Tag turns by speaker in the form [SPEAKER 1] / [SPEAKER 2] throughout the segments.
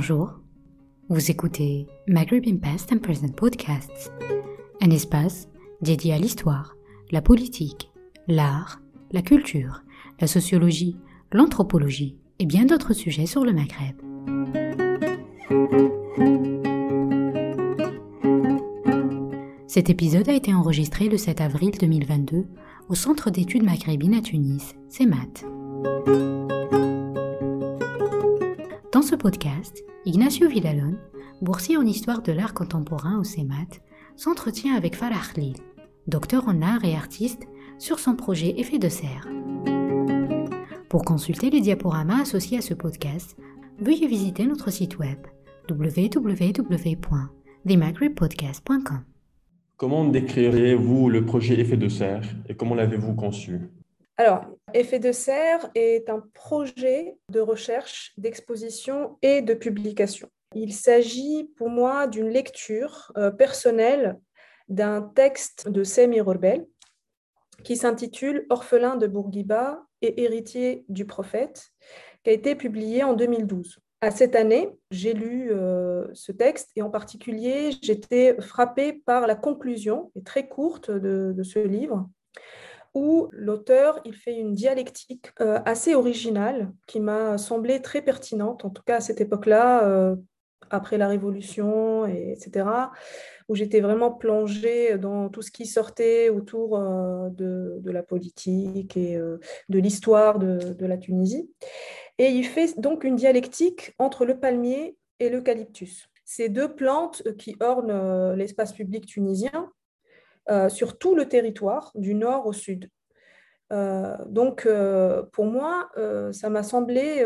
[SPEAKER 1] Bonjour, vous écoutez Maghreb Past and Present Podcasts, un espace dédié à l'histoire, la politique, l'art, la culture, la sociologie, l'anthropologie et bien d'autres sujets sur le Maghreb. Cet épisode a été enregistré le 7 avril 2022 au Centre d'études maghrébines à Tunis, CEMAT. Dans ce podcast, Ignacio Villalon, boursier en histoire de l'art contemporain au CEMAT, s'entretient avec Farah Khlil, docteur en art et artiste, sur son projet Effet de serre. Pour consulter les diaporamas associés à ce podcast, veuillez visiter notre site web www.themaghribpodcast.com.
[SPEAKER 2] Comment décririez-vous le projet Effet de serre et comment l'avez-vous conçu?
[SPEAKER 3] Alors, Effet de serre est un projet de recherche, d'exposition et de publication. Il s'agit pour moi d'une lecture euh, personnelle d'un texte de Semi Rorbel qui s'intitule Orphelin de Bourguiba et héritier du prophète, qui a été publié en 2012 à cette année, j'ai lu euh, ce texte et en particulier, j'étais frappée par la conclusion, très courte de, ce livre, où l'auteur il fait une dialectique euh, assez originale qui m'a semblé très pertinente, en tout cas à cette époque-là, euh, après la Révolution, et, etc., où j'étais vraiment plongée dans tout ce qui sortait autour de, la politique et de l'histoire de, la Tunisie. Et il fait donc une dialectique entre le palmier et l'eucalyptus. Ces deux plantes qui ornent euh, l'espace public tunisien euh, sur tout le territoire, du nord au sud. Euh, donc, pour moi, ça m'a semblé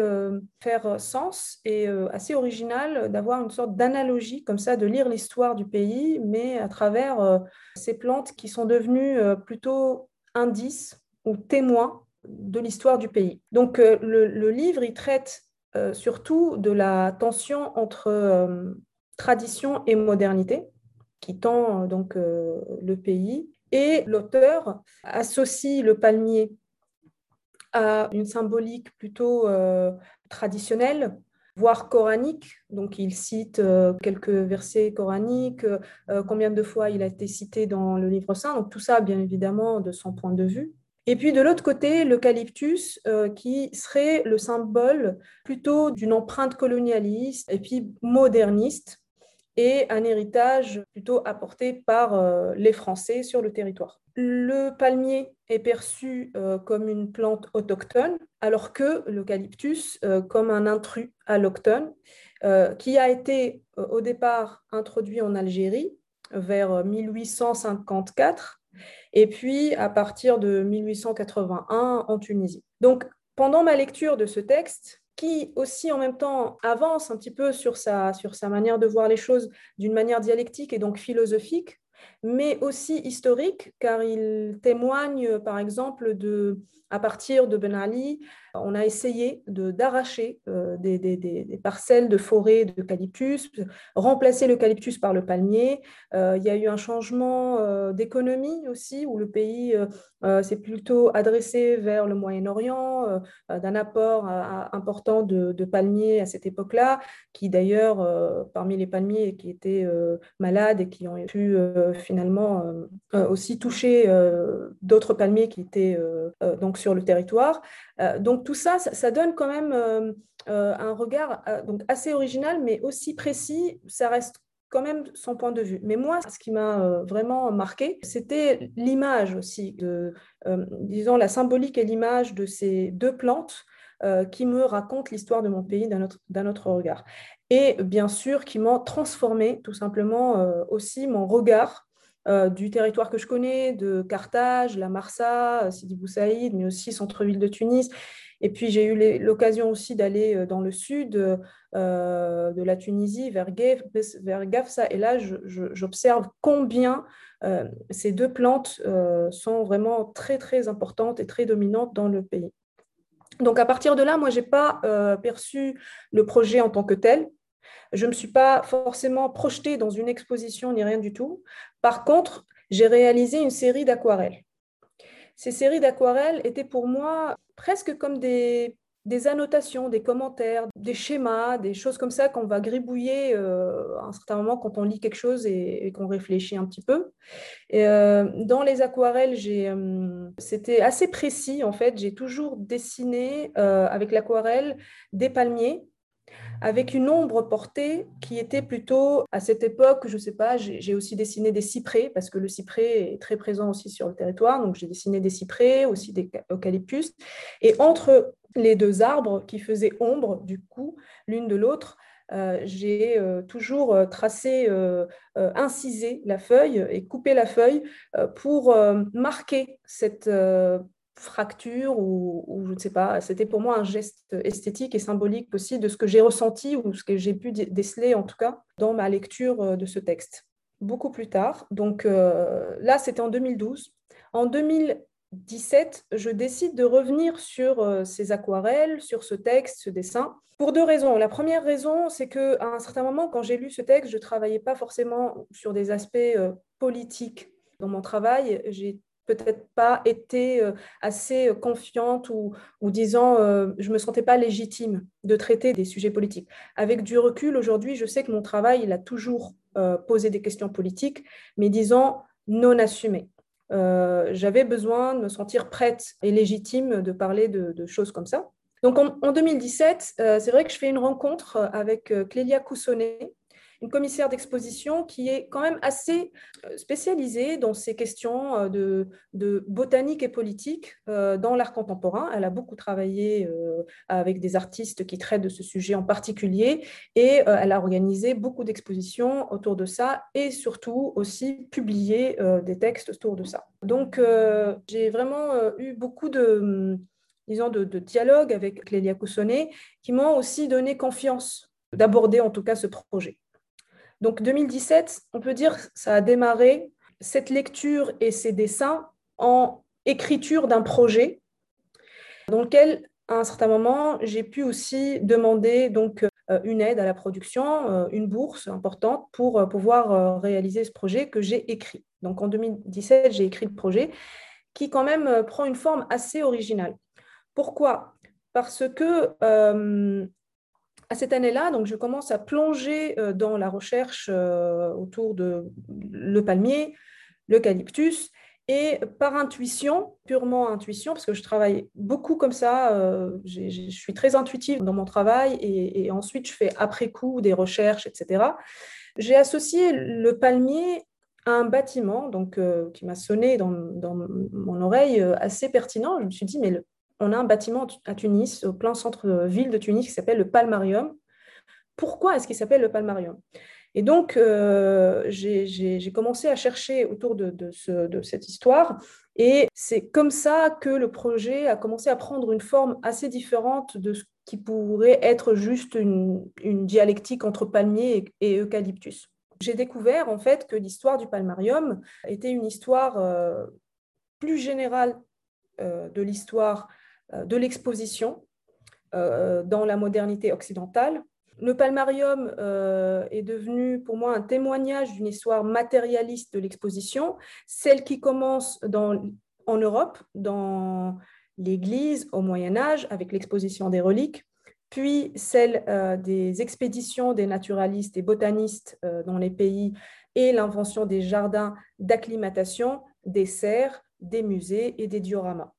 [SPEAKER 3] faire sens et assez original d'avoir une sorte d'analogie comme ça, de lire l'histoire du pays, mais à travers ces plantes qui sont devenues plutôt indices ou témoins de l'histoire du pays. Donc euh, le, livre, il traite euh, surtout de la tension entre euh, tradition et modernité qui tend donc le pays. Et l'auteur associe le palmier à une symbolique plutôt traditionnelle, voire coranique. Donc il cite quelques versets coraniques, combien de fois il a été cité dans le livre saint. Donc tout ça, bien évidemment, de son point de vue. Et puis de l'autre côté, l'eucalyptus, euh, qui serait le symbole plutôt d'une empreinte colonialiste et puis moderniste, et un héritage plutôt apporté par euh, les Français sur le territoire. Le palmier est perçu euh, comme une plante autochtone, alors que l'eucalyptus comme un intrus alloctone, qui a été au départ introduit en Algérie vers 1854 et puis à partir de 1881 en Tunisie. Donc pendant ma lecture de ce texte, qui aussi en même temps avance un petit peu sur sa, manière de voir les choses d'une manière dialectique et donc philosophique, mais aussi historique, car il témoigne par exemple de à partir de Ben Ali, on a essayé d'arracher euh, des, parcelles de forêt d'eucalyptus, remplacer l'eucalyptus par le palmier. Euh, il y a eu un changement euh, d'économie aussi, où le pays s'est plutôt adressé vers le Moyen-Orient, d'un apport important de, de, palmiers à cette époque-là, qui d'ailleurs, parmi les palmiers qui étaient malades et qui ont pu finalement aussi toucher d'autres palmiers qui étaient donc sur le territoire. Euh, donc tout ça, ça, donne quand même euh, euh, un regard donc assez original, mais aussi précis. Ça reste quand même son point de vue. Mais moi, ce qui m'a vraiment marqué, c'était l'image aussi, de, disons, la symbolique et l'image de ces deux plantes qui me racontent l'histoire de mon pays d'un autre, autre, regard. Et bien sûr, qui m'ont transformé tout simplement aussi mon regard euh, du territoire que je connais, de Carthage, la Marsa, Sidi Bou Saïd, mais aussi centre-ville de Tunis. Et puis j'ai eu l'occasion aussi d'aller euh, dans le sud euh, de la Tunisie, vers, vers Gafsa. Et là, j'observe combien ces deux plantes sont vraiment très, très importantes et très dominantes dans le pays. Donc à partir de là, moi, je n'ai pas perçu le projet en tant que tel. Je ne me suis pas forcément projetée dans une exposition ni rien du tout. Par contre, j'ai réalisé une série d'aquarelles. Ces séries d'aquarelles étaient pour moi presque comme des annotations, des commentaires, des schémas, des choses comme ça qu'on va gribouiller euh, à un certain moment quand on lit quelque chose et, qu'on réfléchit un petit peu. Euh, dans les aquarelles, euh, c'était assez précis en fait. J'ai toujours dessiné avec l'aquarelle des palmiers avec une ombre portée qui était plutôt, à cette époque, je ne sais pas, j'ai aussi dessiné des cyprès, parce que le cyprès est très présent aussi sur le territoire, donc j'ai dessiné des cyprès, aussi des eucalyptus, et entre les deux arbres qui faisaient ombre, du coup, l'une de l'autre, euh, j'ai euh, toujours euh, tracé, incisé la feuille et coupé la feuille pour marquer cette fracture ou, je ne sais pas, c'était pour moi un geste esthétique et symbolique aussi de ce que j'ai ressenti ou ce que j'ai pu déceler en tout cas dans ma lecture euh, de ce texte. Beaucoup plus tard, donc euh, là c'était en 2012. En 2017, je décide de revenir sur euh, ces aquarelles, sur ce texte, ce dessin, pour deux raisons. La première raison, c'est qu'à un certain moment, quand j'ai lu ce texte, je travaillais pas forcément sur des aspects politiques dans mon travail. J'ai peut-être pas été euh, assez confiante ou, disant euh, je me sentais pas légitime de traiter des sujets politiques. Avec du recul aujourd'hui, je sais que mon travail il a toujours euh, posé des questions politiques, mais disons non assumées. J'avais besoin de me sentir prête et légitime de parler de, choses comme ça. Donc en, en 2017, c'est vrai que je fais une rencontre avec Clélia Coussonnet, une commissaire d'exposition qui est quand même assez euh, spécialisée dans ces questions euh, de, botanique et politique euh, dans l'art contemporain. Elle a beaucoup travaillé avec des artistes qui traitent de ce sujet en particulier et elle a organisé beaucoup d'expositions autour de ça et surtout aussi publié des textes autour de ça. Donc j'ai vraiment eu beaucoup de disons, de, de dialogue avec Clélia Coussonnet, qui m'ont aussi donné confiance d'aborder en tout cas ce projet. Donc 2017, on peut dire ça a démarré cette lecture et ces dessins en écriture d'un projet dans lequel à un certain moment, j'ai pu aussi demander donc euh, une aide à la production, euh, une bourse importante pour euh, pouvoir réaliser ce projet que j'ai écrit. Donc en 2017, j'ai écrit le projet qui quand même prend une forme assez originale. Pourquoi? Parce que à cette année-là, donc je commence à plonger euh, dans la recherche euh, autour de le palmier, l'eucalyptus, et par intuition, purement intuition, parce que je travaille beaucoup comme ça, euh, je suis très intuitive dans mon travail, et, ensuite je fais après coup des recherches, etc. J'ai associé le palmier à un bâtiment donc, qui m'a sonné dans, dans, mon oreille assez pertinent. Je me suis dit, mais le on a un bâtiment à Tunis, au plein centre-ville de Tunis, qui s'appelle le Palmarium. Pourquoi est-ce qu'il s'appelle le Palmarium? Et donc, euh, j'ai commencé à chercher autour de, cette histoire, et c'est comme ça que le projet a commencé à prendre une forme assez différente de ce qui pourrait être juste une, dialectique entre palmier et, eucalyptus. J'ai découvert en fait que l'histoire du Palmarium était une histoire euh, plus générale euh, de l'histoire euh, de l'exposition euh, dans la modernité occidentale. Le palmarium euh, est devenu pour moi un témoignage d'une histoire matérialiste de l'exposition, celle qui commence en Europe, dans l'Église au Moyen Âge, avec l'exposition des reliques, puis celle des expéditions des naturalistes et botanistes dans les pays et l'invention des jardins d'acclimatation, des serres, des musées et des dioramas.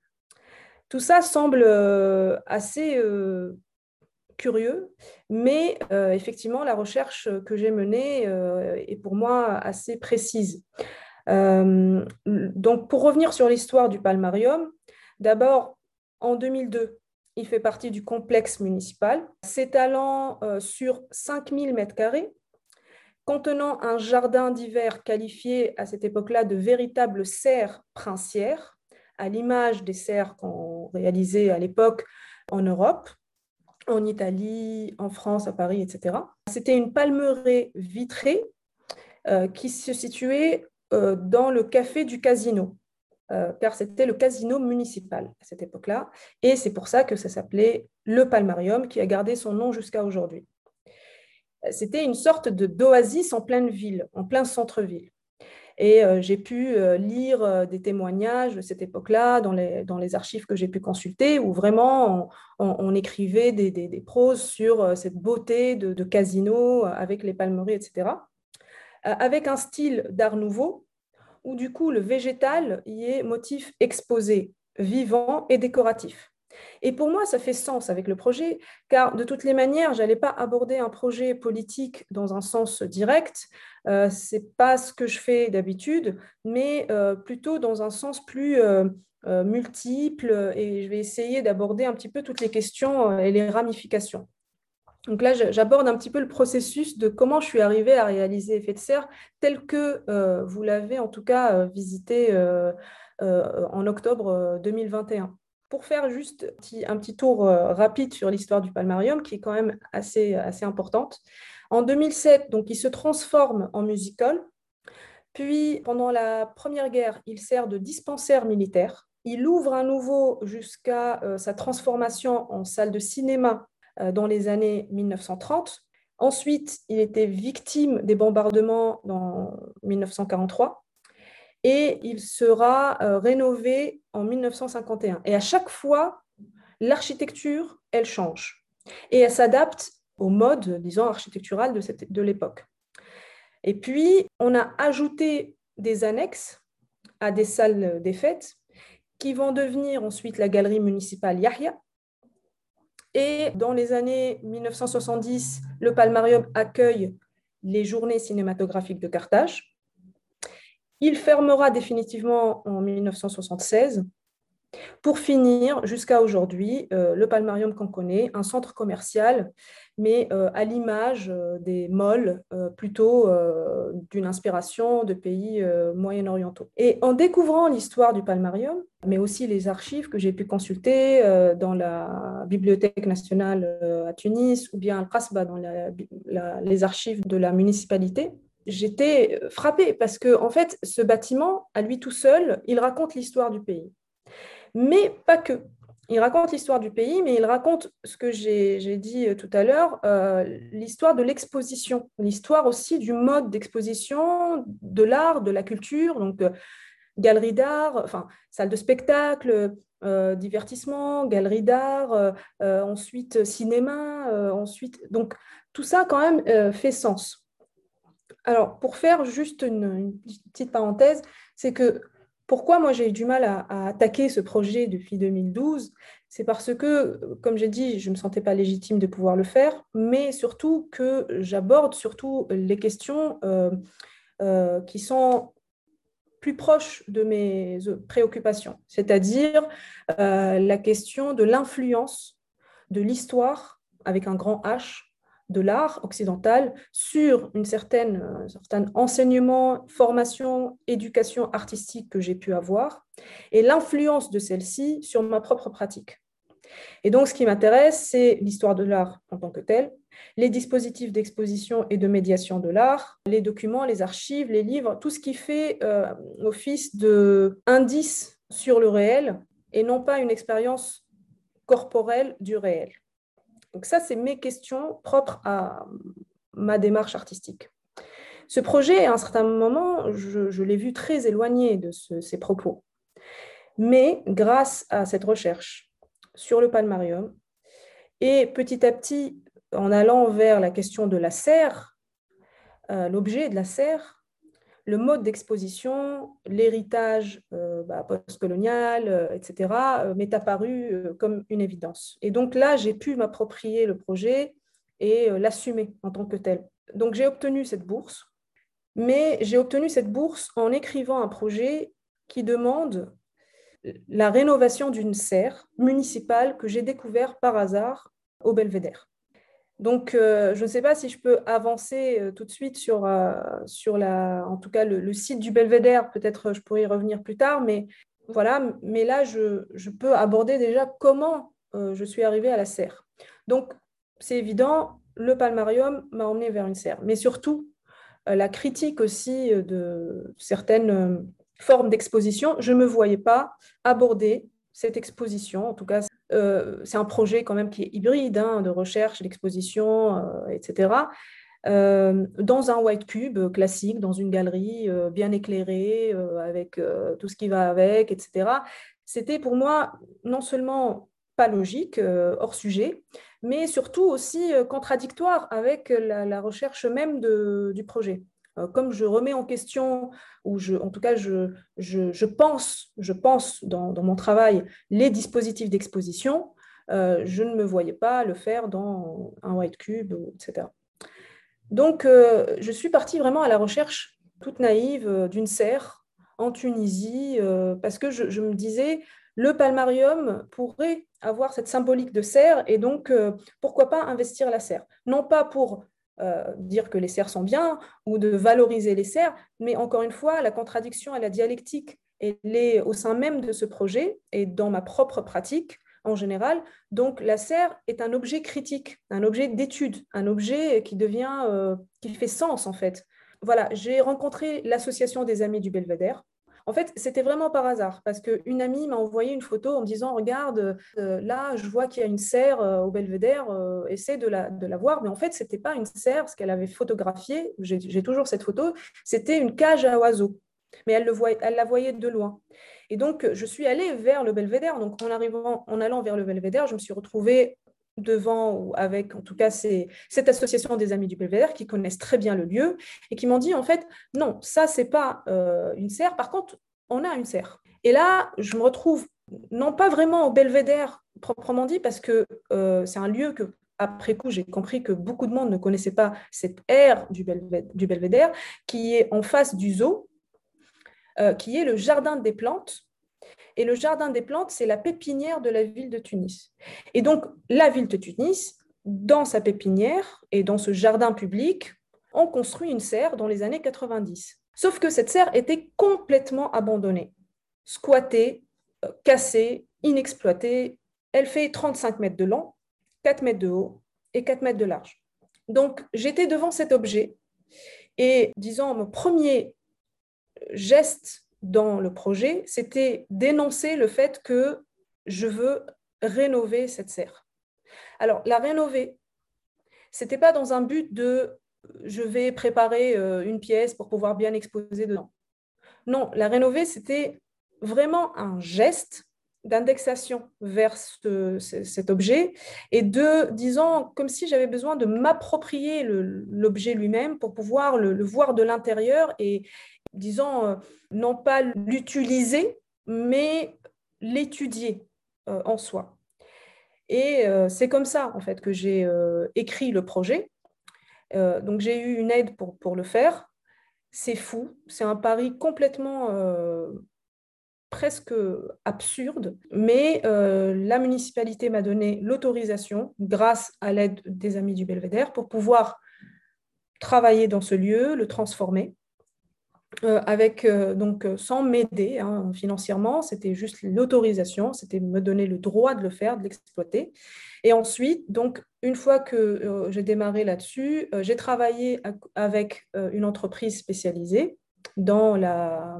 [SPEAKER 3] Tout ça semble euh, assez euh, curieux, mais euh, effectivement, la recherche que j'ai menée est pour moi assez précise. donc, pour revenir sur l'histoire du palmarium, d'abord, en 2002, il fait partie du complexe municipal, s'étalant sur 5000 m2, contenant un jardin d'hiver qualifié à cette époque-là de véritable serre princière, à l'image des serres qu'on réalisait à l'époque en Europe, en Italie, en France, à Paris, etc. C'était une palmeraie vitrée euh, qui se situait euh, dans le café du casino, euh, car c'était le casino municipal à cette époque-là, et c'est pour ça que ça s'appelait le Palmarium, qui a gardé son nom jusqu'à aujourd'hui. C'était une sorte de d'oasis en pleine ville, en plein centre-ville. Et j'ai pu lire des témoignages de cette époque-là dans les, archives que j'ai pu consulter, où vraiment on, écrivait des, des, proses sur cette beauté de, de casino avec les palmeries, etc. Avec un style d'art nouveau, où du coup le végétal y est motif exposé, vivant et décoratif. Et pour moi, ça fait sens avec le projet, car de toutes les manières, je n'allais pas aborder un projet politique dans un sens direct. Euh, Ce n'est pas ce que je fais d'habitude, mais euh, plutôt dans un sens plus euh, multiple. Et je vais essayer d'aborder un petit peu toutes les questions et les ramifications. Donc là, j'aborde un petit peu le processus de comment je suis arrivée à réaliser Effet de serre tel que vous l'avez en tout cas visité en octobre 2021 pour faire juste un petit tour euh, rapide sur l'histoire du palmarium, qui est quand même assez, assez importante. En 2007, donc, il se transforme en musical. Puis, pendant la Première Guerre, il sert de dispensaire militaire. Il ouvre à nouveau jusqu'à euh, sa transformation en salle de cinéma euh, dans les années 1930. Ensuite, il était victime des bombardements dans 1943 et il sera euh, rénové en 1951. Et à chaque fois, l'architecture, elle change et elle s'adapte au mode, disons, architectural de, de l'époque. Et puis, on a ajouté des annexes à des salles des fêtes qui vont devenir ensuite la galerie municipale Yahya. Et dans les années 1970, le Palmarium accueille les journées cinématographiques de Carthage. Il fermera définitivement en 1976 pour finir jusqu'à aujourd'hui euh, le Palmarium qu'on connaît, un centre commercial, mais euh, à l'image euh, des malls, plutôt d'une inspiration de pays moyen-orientaux. Et en découvrant l'histoire du Palmarium, mais aussi les archives que j'ai pu consulter dans la Bibliothèque nationale à Tunis ou bien Al-Qasba dans les archives de la municipalité, j'étais euh, frappée parce que, en fait, ce bâtiment, à lui tout seul, il raconte l'histoire du pays. Mais pas que. Il raconte l'histoire du pays, mais il raconte ce que j'ai dit euh, tout à l'heure, euh, l'histoire de l'exposition, l'histoire aussi du mode d'exposition, de l'art, de la culture, donc galerie d'art, enfin salle de spectacle, divertissement, galerie d'art, ensuite cinéma, ensuite donc tout ça quand même fait sens. Alors, pour faire juste une, petite parenthèse, c'est que pourquoi moi j'ai eu du mal à, attaquer ce projet depuis 2012 C'est parce que, comme j'ai dit, je ne me sentais pas légitime de pouvoir le faire, mais surtout que j'aborde surtout les questions euh, euh, qui sont plus proches de mes préoccupations, c'est-à-dire euh, la question de l'influence de l'histoire avec un grand H de l'art occidental sur une certaine, un certain enseignement, formation, éducation artistique que j'ai pu avoir et l'influence de celle-ci sur ma propre pratique. Et donc, ce qui m'intéresse, c'est l'histoire de l'art en tant que tel, les dispositifs d'exposition et de médiation de l'art, les documents, les archives, les livres, tout ce qui fait euh, office d'indice sur le réel et non pas une expérience corporelle du réel. Donc ça, c'est mes questions propres à ma démarche artistique. Ce projet, à un certain moment, je, l'ai vu très éloigné de ces propos. Mais grâce à cette recherche sur le palmarium, et petit à petit, en allant vers la question de la serre, euh, l'objet de la serre, le mode d'exposition, l'héritage euh, bah, postcolonial, euh, etc., euh, m'est apparu comme une évidence. Et donc là, j'ai pu m'approprier le projet et l'assumer en tant que tel. Donc j'ai obtenu cette bourse, mais j'ai obtenu cette bourse en écrivant un projet qui demande la rénovation d'une serre municipale que j'ai découvert par hasard au Belvédère. Donc, euh, je ne sais pas si je peux avancer euh, tout de suite sur, euh, sur la, en tout cas le, site du Belvédère. Peut-être je pourrais y revenir plus tard, mais voilà. Mais là, je, je peux aborder déjà comment je suis arrivée à la serre. Donc, c'est évident, le palmarium m'a emmené vers une serre, mais surtout la critique aussi de certaines formes d'exposition. Je ne me voyais pas aborder cette exposition, en tout cas euh, c'est un projet quand même qui est hybride, hein, de recherche, d'exposition, euh, etc. dans un white cube classique, dans une galerie bien éclairée, avec tout ce qui va avec, etc. C'était pour moi non seulement pas logique, hors sujet, mais surtout aussi contradictoire avec la, recherche même du projet. Euh, comme je remets en question, ou en tout cas je, je, pense, je pense dans, mon travail les dispositifs d'exposition, euh, je ne me voyais pas le faire dans un white cube, etc. Donc euh, je suis partie vraiment à la recherche toute naïve d'une serre en Tunisie, parce que je, me disais, le palmarium pourrait avoir cette symbolique de serre, et donc pourquoi pas investir la serre? Non pas pour euh, dire que les serres sont bien ou de valoriser les serres, mais encore une fois, la contradiction et la dialectique, elle est au sein même de ce projet et dans ma propre pratique en général. Donc la serre est un objet critique, un objet d'étude, un objet qui devient, euh, qui fait sens en fait. Voilà, j'ai rencontré l'association des amis du Belvédère en fait, c'était vraiment par hasard, parce qu'une amie m'a envoyé une photo en me disant, regarde, euh, là, je vois qu'il y a une serre euh, au belvédère, euh, essaie de la, voir. Mais en fait, ce n'était pas une serre, ce qu'elle avait photographié, j'ai toujours cette photo, c'était une cage à oiseaux. Mais elle la voyait de loin. Et donc, je suis allée vers le belvédère. Donc, en, arrivant, en allant vers le belvédère, je me suis retrouvée devant ou avec, en tout cas, c'est cette association des Amis du Belvédère qui connaissent très bien le lieu et qui m'ont dit, en fait, non, ça, c'est pas euh, une serre. Par contre, on a une serre. Et là, je me retrouve, non pas vraiment au Belvédère proprement dit, parce que euh, c'est un lieu que, après coup, j'ai compris que beaucoup de monde ne connaissait pas cette aire du, Belvédère, qui est en face du zoo, euh, qui est le jardin des plantes, et le jardin des plantes, c'est la pépinière de la ville de Tunis. Et donc, la ville de Tunis, dans sa pépinière et dans ce jardin public, on construit une serre dans les années 90. Sauf que cette serre était complètement abandonnée, squattée, euh, cassée, inexploitée. Elle fait 35 mètres de long, 4 mètres de haut et 4 mètres de large. Donc, j'étais devant cet objet et, disons, mon premier geste dans le projet, c'était d'énoncer le fait que je veux rénover cette serre. Alors, la rénover, c'était pas dans un but de je vais préparer euh, une pièce pour pouvoir bien exposer dedans. Non, la rénover, c'était vraiment un geste d'indexation vers cet objet et de, disons, comme si j'avais besoin de m'approprier l'objet lui-même pour pouvoir le, voir de l'intérieur et, disons, euh, non pas l'utiliser, mais l'étudier euh, en soi. Et euh, c'est comme ça, en fait, que j'ai écrit le projet. donc, j'ai eu une aide pour, pour le faire. C'est fou, c'est un pari complètement presque absurde, mais la municipalité m'a donné l'autorisation, grâce à l'aide des amis du Belvédère, pour pouvoir travailler dans ce lieu, le transformer. Euh, avec euh, donc euh, sans m'aider hein, financièrement, c'était juste l'autorisation, c'était me donner le droit de le faire, de l'exploiter. Et ensuite, donc une fois que j'ai démarré là-dessus, j'ai travaillé avec une entreprise spécialisée dans la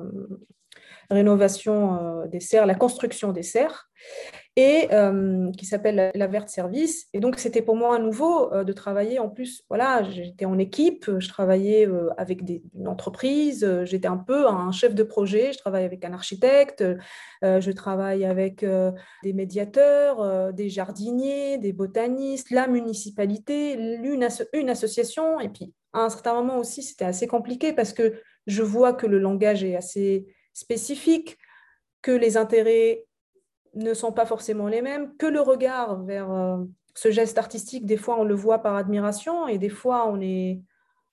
[SPEAKER 3] rénovation des serres, la construction des serres et euh, qui s'appelle la Verte Service. Et donc, c'était pour moi à nouveau euh, de travailler en plus. Voilà, j'étais en équipe, je travaillais euh, avec des, une entreprise, j'étais un peu un chef de projet, je travaille avec un architecte, je travaille avec des médiateurs, des jardiniers, des botanistes, la municipalité, une, une association. Et puis, à un certain moment aussi, c'était assez compliqué parce que je vois que le langage est assez spécifique, que les intérêts ne sont pas forcément les mêmes, que le regard vers euh, ce geste artistique, des fois on le voit par admiration et des fois on est,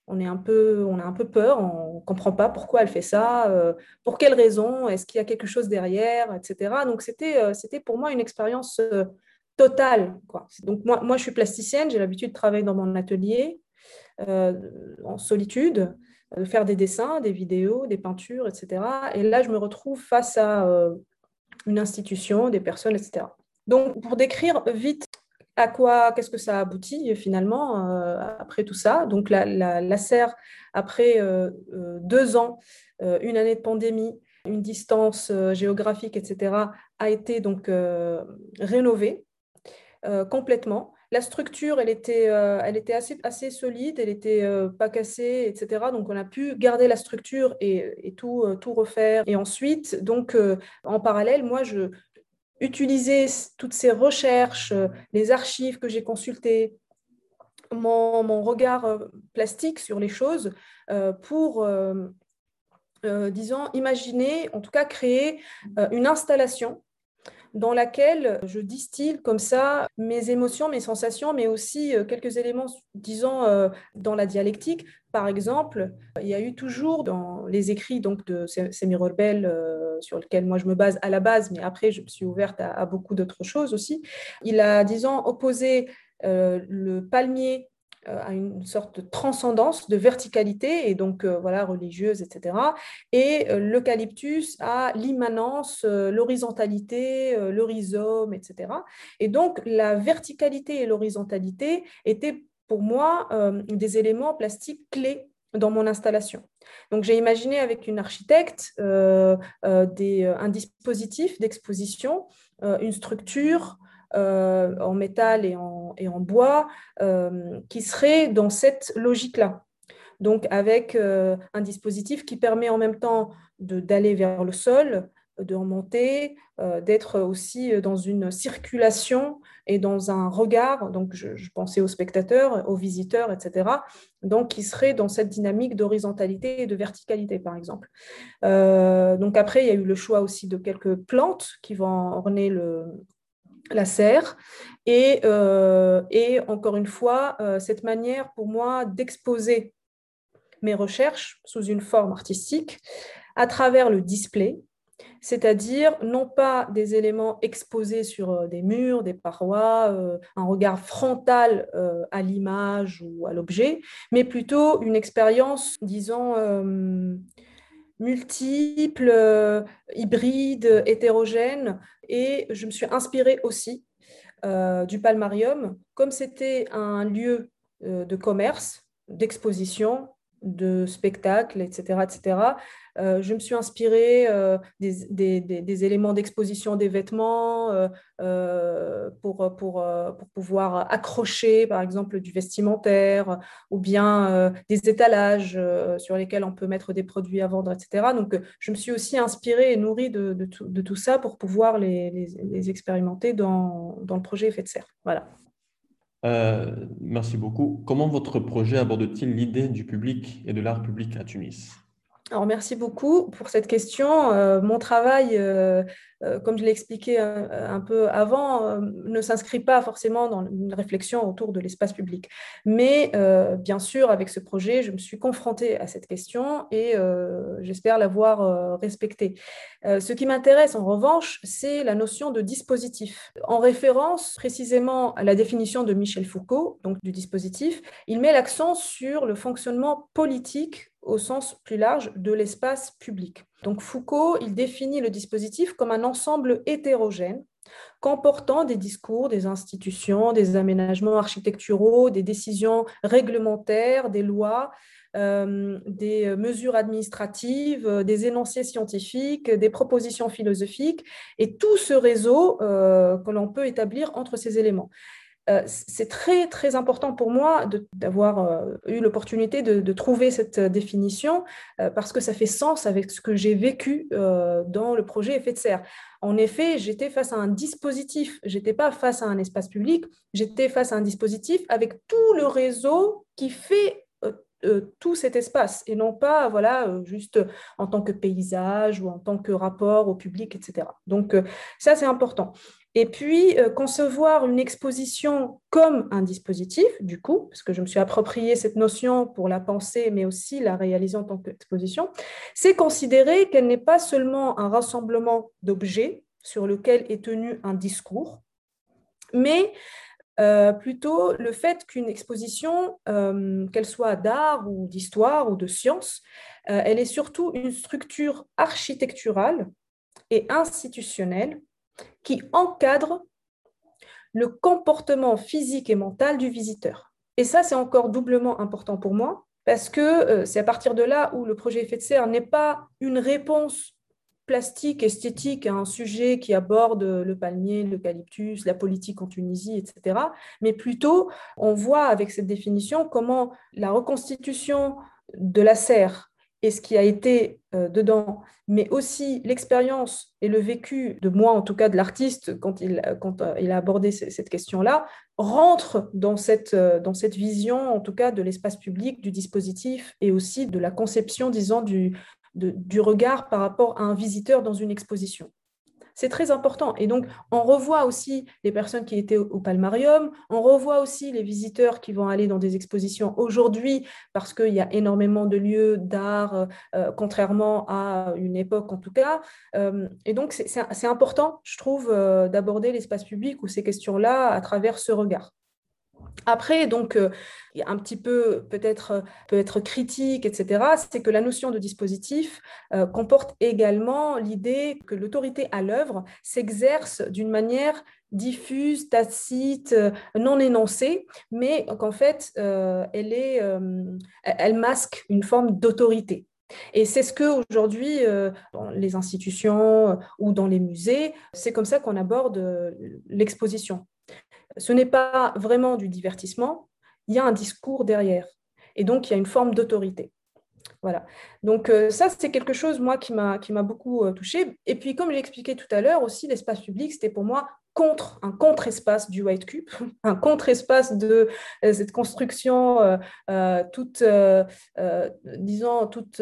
[SPEAKER 3] on est un peu, on a un peu peur, on ne comprend pas pourquoi elle fait ça, euh, pour quelle raison, est-ce qu'il y a quelque chose derrière, etc. Donc c'était, euh, c'était pour moi une expérience totale. Donc moi, moi je suis plasticienne, j'ai l'habitude de travailler dans mon atelier en solitude, de faire des dessins, des vidéos, des peintures, etc. Et là je me retrouve face à une institution, des personnes, etc. Donc, pour décrire vite à quoi, qu'est-ce que ça aboutit finalement euh, après tout ça. Donc, la, serre, après euh, euh, deux ans, une année de pandémie, une distance géographique, etc., a été donc rénovée complètement. La structure, elle était, euh, assez, solide, elle n'était pas cassée, etc. Donc, on a pu garder la structure et, tout, tout refaire. Et ensuite, donc, en parallèle, moi, je utilisais toutes ces recherches, les archives que j'ai consultées, mon, regard plastique sur les choses pour euh, disons, imaginer, en tout cas créer euh, une installation dans laquelle je distille comme ça mes émotions, mes sensations, mais aussi euh, quelques éléments, disons, dans la dialectique. Par exemple, il y a eu toujours dans les écrits donc, de Semir Bell, sur lequel moi je me base à la base, mais après je me suis ouverte à, beaucoup d'autres choses aussi. Il a, disons, opposé le palmier euh, à une sorte de transcendance, de verticalité, et donc euh, voilà, religieuse, etc. Et euh, l'eucalyptus a l'immanence, l'horizontalité, le rhizome, etc. Et donc la verticalité et l'horizontalité étaient pour moi des éléments plastiques clés dans mon installation. Donc j'ai imaginé avec une architecte un dispositif d'exposition, une structure, euh, en métal et en, bois euh, qui serait dans cette logique-là. Donc avec euh, un dispositif qui permet en même temps d'aller vers le sol, de remonter, d'être aussi dans une circulation et dans un regard, donc je, pensais aux spectateurs, aux visiteurs, etc., donc qui serait dans cette dynamique d'horizontalité et de verticalité, par exemple. donc après, il y a eu le choix aussi de quelques plantes qui vont orner le, la serre. Et, euh, et encore une fois, euh, cette manière pour moi d'exposer mes recherches sous une forme artistique à travers le display, c'est-à-dire non pas des éléments exposés sur euh, des murs, des parois, un regard frontal à l'image ou à l'objet, mais plutôt une expérience, disons, multiples, euh, hybrides, hétérogènes. Et je me suis inspirée aussi euh, du Palmarium, comme c'était un lieu euh, de commerce, d'exposition, de spectacles, etc., etc. Euh, je me suis inspirée euh, des, éléments d'exposition des vêtements euh, pour, pour, pouvoir accrocher, par exemple, du vestimentaire ou bien des étalages sur lesquels on peut mettre des produits à vendre, etc. Donc, je me suis aussi inspirée et nourrie de, tout, ça pour pouvoir les, les, expérimenter dans, dans, le projet Effet de serre. Voilà.
[SPEAKER 2] Merci beaucoup. Comment votre projet aborde-t-il l'idée du public et de l'art public à Tunis?
[SPEAKER 3] Alors, merci beaucoup pour cette question. Euh, mon travail, euh, euh, comme je l'ai expliqué un, peu avant, ne s'inscrit pas forcément dans une réflexion autour de l'espace public. Mais bien sûr, avec ce projet, je me suis confrontée à cette question et j'espère l'avoir respectée. ce qui m'intéresse en revanche, c'est la notion de dispositif. En référence précisément à la définition de Michel Foucault, donc du dispositif, il met l'accent sur le fonctionnement politique au sens plus large de l'espace public. Donc Foucault, il définit le dispositif comme un ensemble hétérogène comportant des discours, des institutions, des aménagements architecturaux, des décisions réglementaires, des lois, euh, des mesures administratives, euh, des énoncés scientifiques, des propositions philosophiques, et tout ce réseau euh, que l'on peut établir entre ces éléments. Euh, c'est très, très important pour moi d'avoir euh, eu l'opportunité de, trouver cette définition euh, parce que ça fait sens avec ce que j'ai vécu dans le projet Effet de serre. En effet, j'étais face à un dispositif, j'étais pas face à un espace public, j'étais face à un dispositif avec tout le réseau qui fait tout cet espace et non pas voilà juste en tant que paysage ou en tant que rapport au public, etc. Donc ça c'est important. Et puis, euh, concevoir une exposition comme un dispositif, du coup, parce que je me suis approprié cette notion pour la penser, mais aussi la réaliser en tant qu'exposition, c'est considérer qu'elle n'est pas seulement un rassemblement d'objets sur lequel est tenu un discours, mais euh, plutôt le fait qu'une exposition, euh, qu'elle soit d'art ou d'histoire ou de science, elle est surtout une structure architecturale et institutionnelle qui encadre le comportement physique et mental du visiteur. Et ça, c'est encore doublement important pour moi, parce que euh, c'est à partir de là où le projet Effet de serre n'est pas une réponse plastique, esthétique, un sujet qui aborde le palmier, l'eucalyptus, la politique en Tunisie, etc. Mais plutôt, on voit avec cette définition comment la reconstitution de la serre et ce qui a été euh, dedans, mais aussi l'expérience et le vécu de moi, en tout cas de l'artiste, quand, il, euh, a abordé cette question-là, rentre dans cette, euh, dans cette vision, en tout cas, de l'espace public, du dispositif et aussi de la conception, disons, du regard par rapport à un visiteur dans une exposition. C'est très important. Et donc, on revoit aussi les personnes qui étaient au Palmarium, on revoit aussi les visiteurs qui vont aller dans des expositions aujourd'hui, parce qu'il y a énormément de lieux d'art, euh, euh, contrairement à une époque en tout cas. Euh, et donc, c'est important, je trouve, d'aborder l'espace public ou ces questions-là à travers ce regard. Après, donc, euh, un petit peu peut-être euh, peut être critique, etc., c'est que la notion de dispositif euh, comporte également l'idée que l'autorité à l'œuvre s'exerce d'une manière diffuse, tacite, non énoncée, mais qu'en fait, elle, est, elle masque une forme d'autorité. Et c'est ce que aujourd'hui, dans les institutions ou dans les musées, c'est comme ça qu'on aborde l'exposition ce n'est pas vraiment du divertissement, il y a un discours derrière. Et donc, il y a une forme d'autorité. Voilà. Donc euh, ça, c'est quelque chose, moi, qui m'a, beaucoup euh, touchée. Et puis, comme j'ai expliqué tout à l'heure, aussi, l'espace public, c'était pour moi contre, un contre-espace du White Cube, un contre-espace de euh, cette construction toute, disons, toute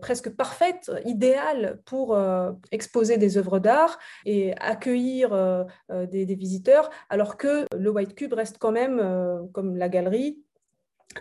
[SPEAKER 3] presque parfaite, idéale pour exposer des œuvres d'art et accueillir des, visiteurs, alors que le White Cube reste quand même, comme la galerie,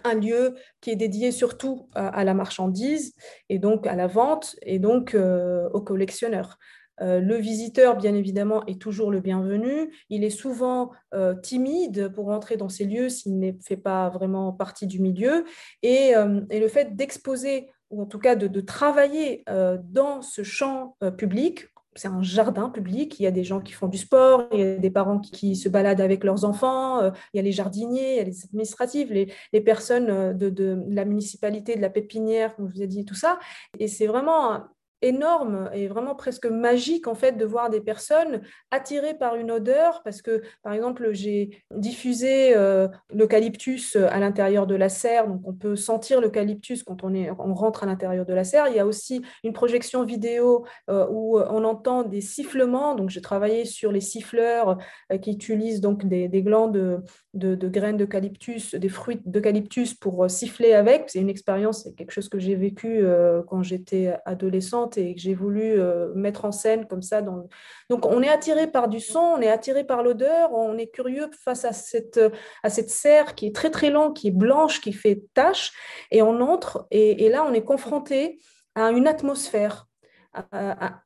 [SPEAKER 3] un lieu qui est dédié surtout à, la marchandise et donc à la vente et donc euh, aux collectionneurs. Euh, le visiteur, bien évidemment, est toujours le bienvenu. Il est souvent euh, timide pour entrer dans ces lieux s'il ne fait pas vraiment partie du milieu. Et, le fait d'exposer, ou en tout cas de travailler dans ce champ public, c'est un jardin public, il y a des gens qui font du sport, il y a des parents qui, se baladent avec leurs enfants, euh, il y a les jardiniers, il y a les administratifs, les, personnes euh, de, la municipalité, de la pépinière, comme je vous ai dit, tout ça. Et c'est vraiment énorme et vraiment presque magique en fait de voir des personnes attirées par une odeur parce que par exemple j'ai diffusé euh, l'eucalyptus à l'intérieur de la serre donc on peut sentir l'eucalyptus quand on est on rentre à l'intérieur de la serre. Il y a aussi une projection vidéo euh, où on entend des sifflements. Donc j'ai travaillé sur les siffleurs euh, qui utilisent donc des, des glands de, de, graines d'eucalyptus des fruits d'eucalyptus pour siffler avec. C'est une expérience c'est quelque chose que j'ai vécu quand j'étais adolescente et que j'ai voulu euh, mettre en scène comme ça. Donc on est attiré par du son, on est attiré par l'odeur, on est curieux face à cette, à cette serre qui est très très longue, qui est blanche, qui fait tache, et on entre, et, là on est confronté à une atmosphère.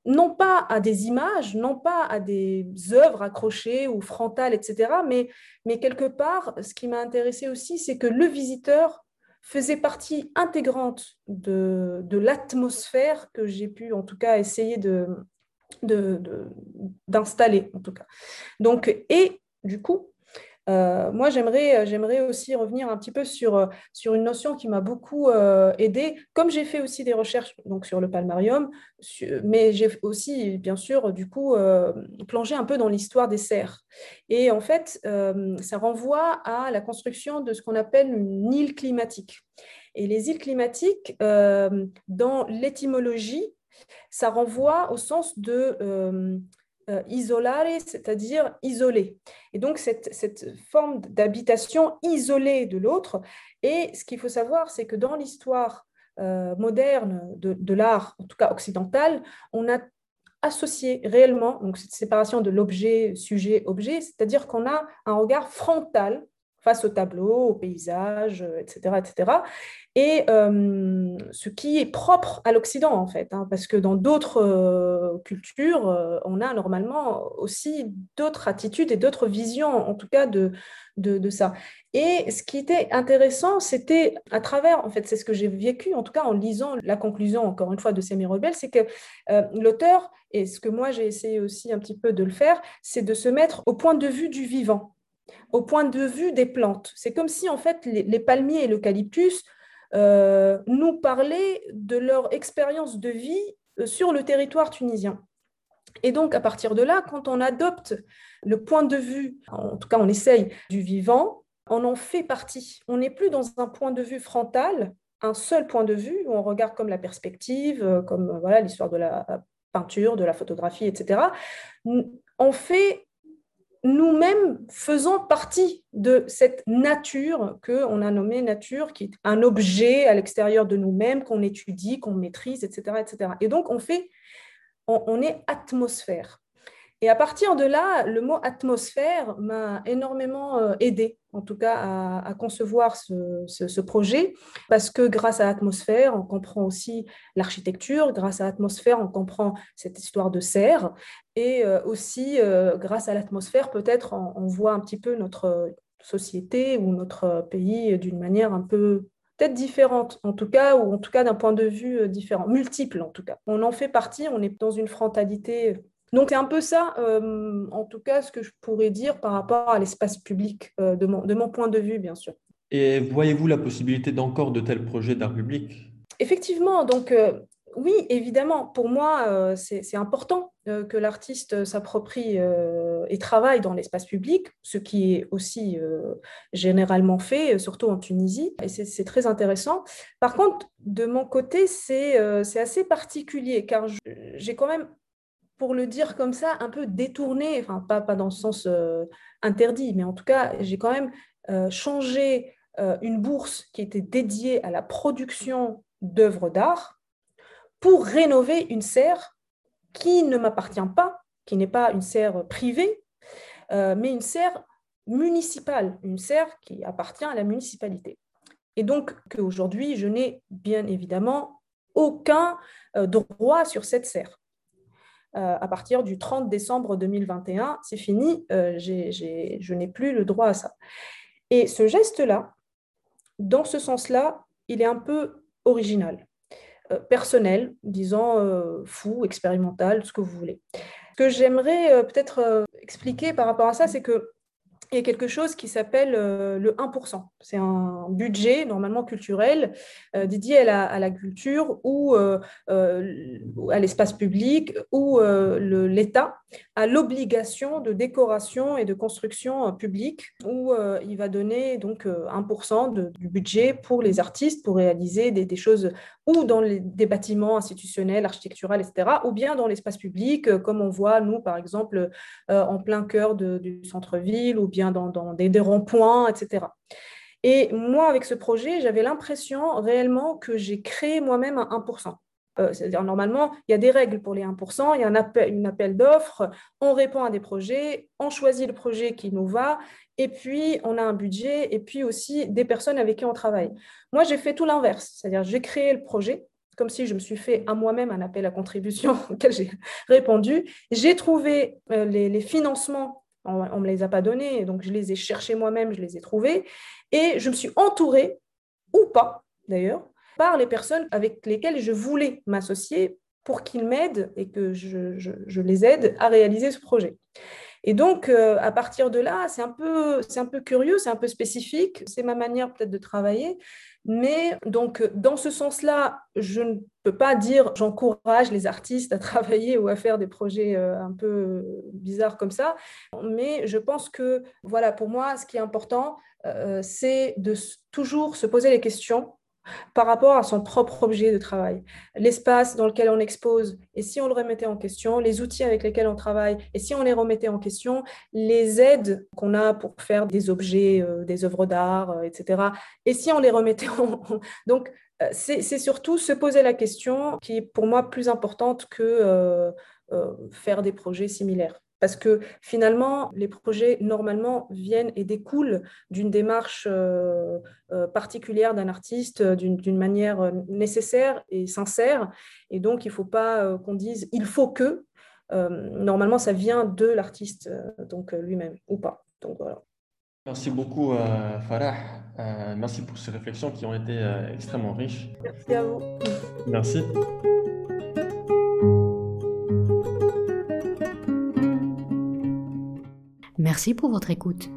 [SPEAKER 3] non pas à des images, non pas à des œuvres accrochées ou frontales, etc., mais, mais quelque part, ce qui m'a intéressé aussi, c'est que le visiteur faisait partie intégrante de, l'atmosphère que j'ai pu en tout cas essayer d'installer en tout cas. Donc, et du coup, euh, moi, j'aimerais, euh, j'aimerais aussi revenir un petit peu sur, euh, une notion qui m'a beaucoup aidé, comme j'ai fait aussi des recherches sur le palmarium, mais j'ai aussi, bien sûr, du coup, plongé un peu dans l'histoire des serres. Et en fait, ça renvoie à la construction de ce qu'on appelle une île climatique. Et les îles climatiques, dans l'étymologie, ça renvoie au sens de euh, isolare, c'est-à-dire isolé. Et donc, cette, cette forme d'habitation isolée de l'autre. Et ce qu'il faut savoir, c'est que dans l'histoire euh, moderne de, de l'art, en tout cas occidental, on a associé réellement donc cette séparation de l'objet, sujet, objet, c'est-à-dire qu'on a un regard frontal face au tableau, au paysage, etc. Euh, etc. Et euh, ce qui est propre à l'Occident, en fait, hein, parce que dans d'autres euh, cultures, on a normalement aussi d'autres attitudes et d'autres visions, en tout cas, de, de, ça. Et ce qui était intéressant, c'était à travers, en fait, c'est ce que j'ai vécu, en tout cas en lisant la conclusion, encore une fois, de Semi Rebelle, c'est que l'auteur, et ce que moi j'ai essayé aussi un petit peu de le faire, c'est de se mettre au point de vue du vivant au point de vue des plantes. C'est comme si en fait les, palmiers et l'eucalyptus euh, nous parlaient de leur expérience de vie sur le territoire tunisien. Et donc, à partir de là, quand on adopte le point de vue, en tout cas on essaye, du vivant, on en fait partie. On n'est plus dans un point de vue frontal, un seul point de vue, où on regarde comme la perspective, euh, comme euh, voilà l'histoire de la peinture, de la photographie, etc. On fait nous-mêmes faisant partie de cette nature qu'on a nommée nature, qui est un objet à l'extérieur de nous-mêmes, qu'on étudie, qu'on maîtrise, etc., etc. Et donc, on fait on, est atmosphère. Et à partir de là, le mot atmosphère m'a énormément euh, aidé, en tout cas, à, concevoir ce, projet, parce que grâce à l'atmosphère, on comprend aussi l'architecture, grâce à l'atmosphère, on comprend cette histoire de serre, et euh, aussi, euh, grâce à l'atmosphère, peut-être, on, voit un petit peu notre société ou notre pays d'une manière un peu peut-être différente, en tout cas, ou en tout cas d'un point de vue différent, multiple en tout cas. On en fait partie, on est dans une frontalité. Donc c'est un peu ça, euh, en tout cas, ce que je pourrais dire par rapport à l'espace public, euh, de, mon, de mon point de vue, bien sûr.
[SPEAKER 2] Et voyez-vous la possibilité d'encore de tels projets d'art public?
[SPEAKER 3] Effectivement, donc oui, évidemment, pour moi, euh, c'est important euh, que l'artiste s'approprie euh, et travaille dans l'espace public, ce qui est aussi généralement fait, surtout en Tunisie, et c'est très intéressant. Par contre, de mon côté, c'est assez particulier, car j'ai quand même, pour le dire comme ça, un peu détourné, enfin pas, dans le sens interdit, mais en tout cas, j'ai quand même changé une bourse qui était dédiée à la production d'œuvres d'art pour rénover une serre qui ne m'appartient pas, qui n'est pas une serre privée, euh, mais une serre municipale, une serre qui appartient à la municipalité. Et donc qu'aujourd'hui, je n'ai bien évidemment aucun euh, droit sur cette serre. Euh, à partir du 30 décembre 2021, c'est fini, je n'ai plus le droit à ça. Et ce geste-là, dans ce sens-là, il est un peu original. Euh, personnel, disons euh, fou, expérimental, ce que vous voulez. Ce que j'aimerais euh, peut-être expliquer par rapport à ça, c'est que il y a quelque chose qui s'appelle le 1%. C'est un budget normalement culturel dédié à la, culture ou à l'espace public où l'État a l'obligation de décoration et de construction publique où il va donner donc 1% du budget pour les artistes pour réaliser des, choses ou dans des bâtiments institutionnels, architecturaux, etc., ou bien dans l'espace public, euh, comme on voit, nous, par exemple, euh, en plein cœur du centre-ville, ou bien dans, des, des ronds-points, etc. Et moi, avec ce projet, j'avais l'impression réellement que j'ai créé moi-même un 1%. Euh, c'est-à-dire, normalement, il y a des règles pour les 1%, il y a un appel, une appel d'offres, on répond à des projets, on choisit le projet qui nous va, et puis on a un budget, et puis aussi des personnes avec qui on travaille. Moi, j'ai fait tout l'inverse, c'est-à-dire j'ai créé le projet, comme si je me suis fait à moi-même un appel à contribution auquel j'ai répondu. J'ai trouvé euh, les, financements, on ne me les a pas donnés, donc je les ai cherchés moi-même, je les ai trouvés, et je me suis entourée, ou pas d'ailleurs, par les personnes avec lesquelles je voulais m'associer pour qu'ils m'aident et que je, les aide à réaliser ce projet. Et donc, euh, à partir de là, c'est un, un peu curieux, c'est un peu spécifique, c'est ma manière peut-être de travailler. Mais donc, dans ce sens-là, je ne peux pas dire j'encourage les artistes à travailler ou à faire des projets euh, un peu bizarres comme ça. Mais je pense que, voilà, pour moi, ce qui est important, euh, c'est de toujours se poser les questions par rapport à son propre objet de travail, l'espace dans lequel on expose, et si on le remettait en question, les outils avec lesquels on travaille, et si on les remettait en question, les aides qu'on a pour faire des objets, euh, des œuvres d'art, euh, etc., et si on les remettait en... Donc, euh, c'est surtout se poser la question qui est pour moi plus importante que faire des projets similaires. Parce que finalement, les projets, normalement, viennent et découlent d'une démarche euh, euh, particulière d'un artiste, d'une manière nécessaire et sincère. Et donc, il ne faut pas qu'on dise il faut que. Euh, normalement, ça vient de l'artiste donc lui-même ou pas. Donc voilà.
[SPEAKER 2] Merci beaucoup, Farah. merci pour ces réflexions qui ont été extrêmement riches.
[SPEAKER 3] Merci à vous.
[SPEAKER 2] Merci.
[SPEAKER 1] Merci pour votre écoute.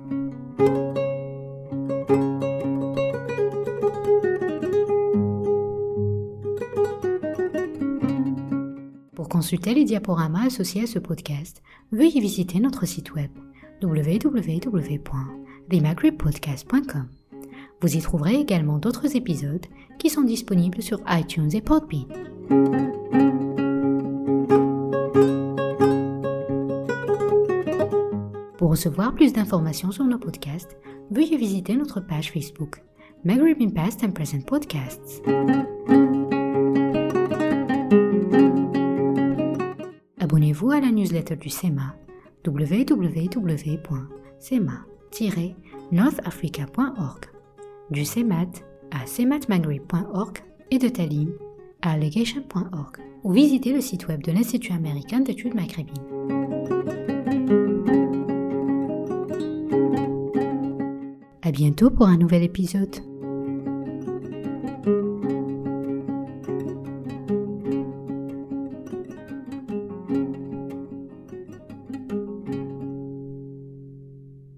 [SPEAKER 1] consulter les diaporamas associés à ce podcast, veuillez visiter notre site web www.themagribpodcast.com. Vous y trouverez également d'autres épisodes qui sont disponibles sur iTunes et Podbean. Recevoir plus d'informations sur nos podcasts, veuillez visiter notre page Facebook Maghreb in Past and Present Podcasts. Abonnez-vous à la newsletter du SEMA www.sema-northafrica.org du CEMAT à cematmaghreb.org et de Talim à allegation.org ou visitez le site web de l'Institut américain d'études maghrébines. Bientôt pour un nouvel épisode.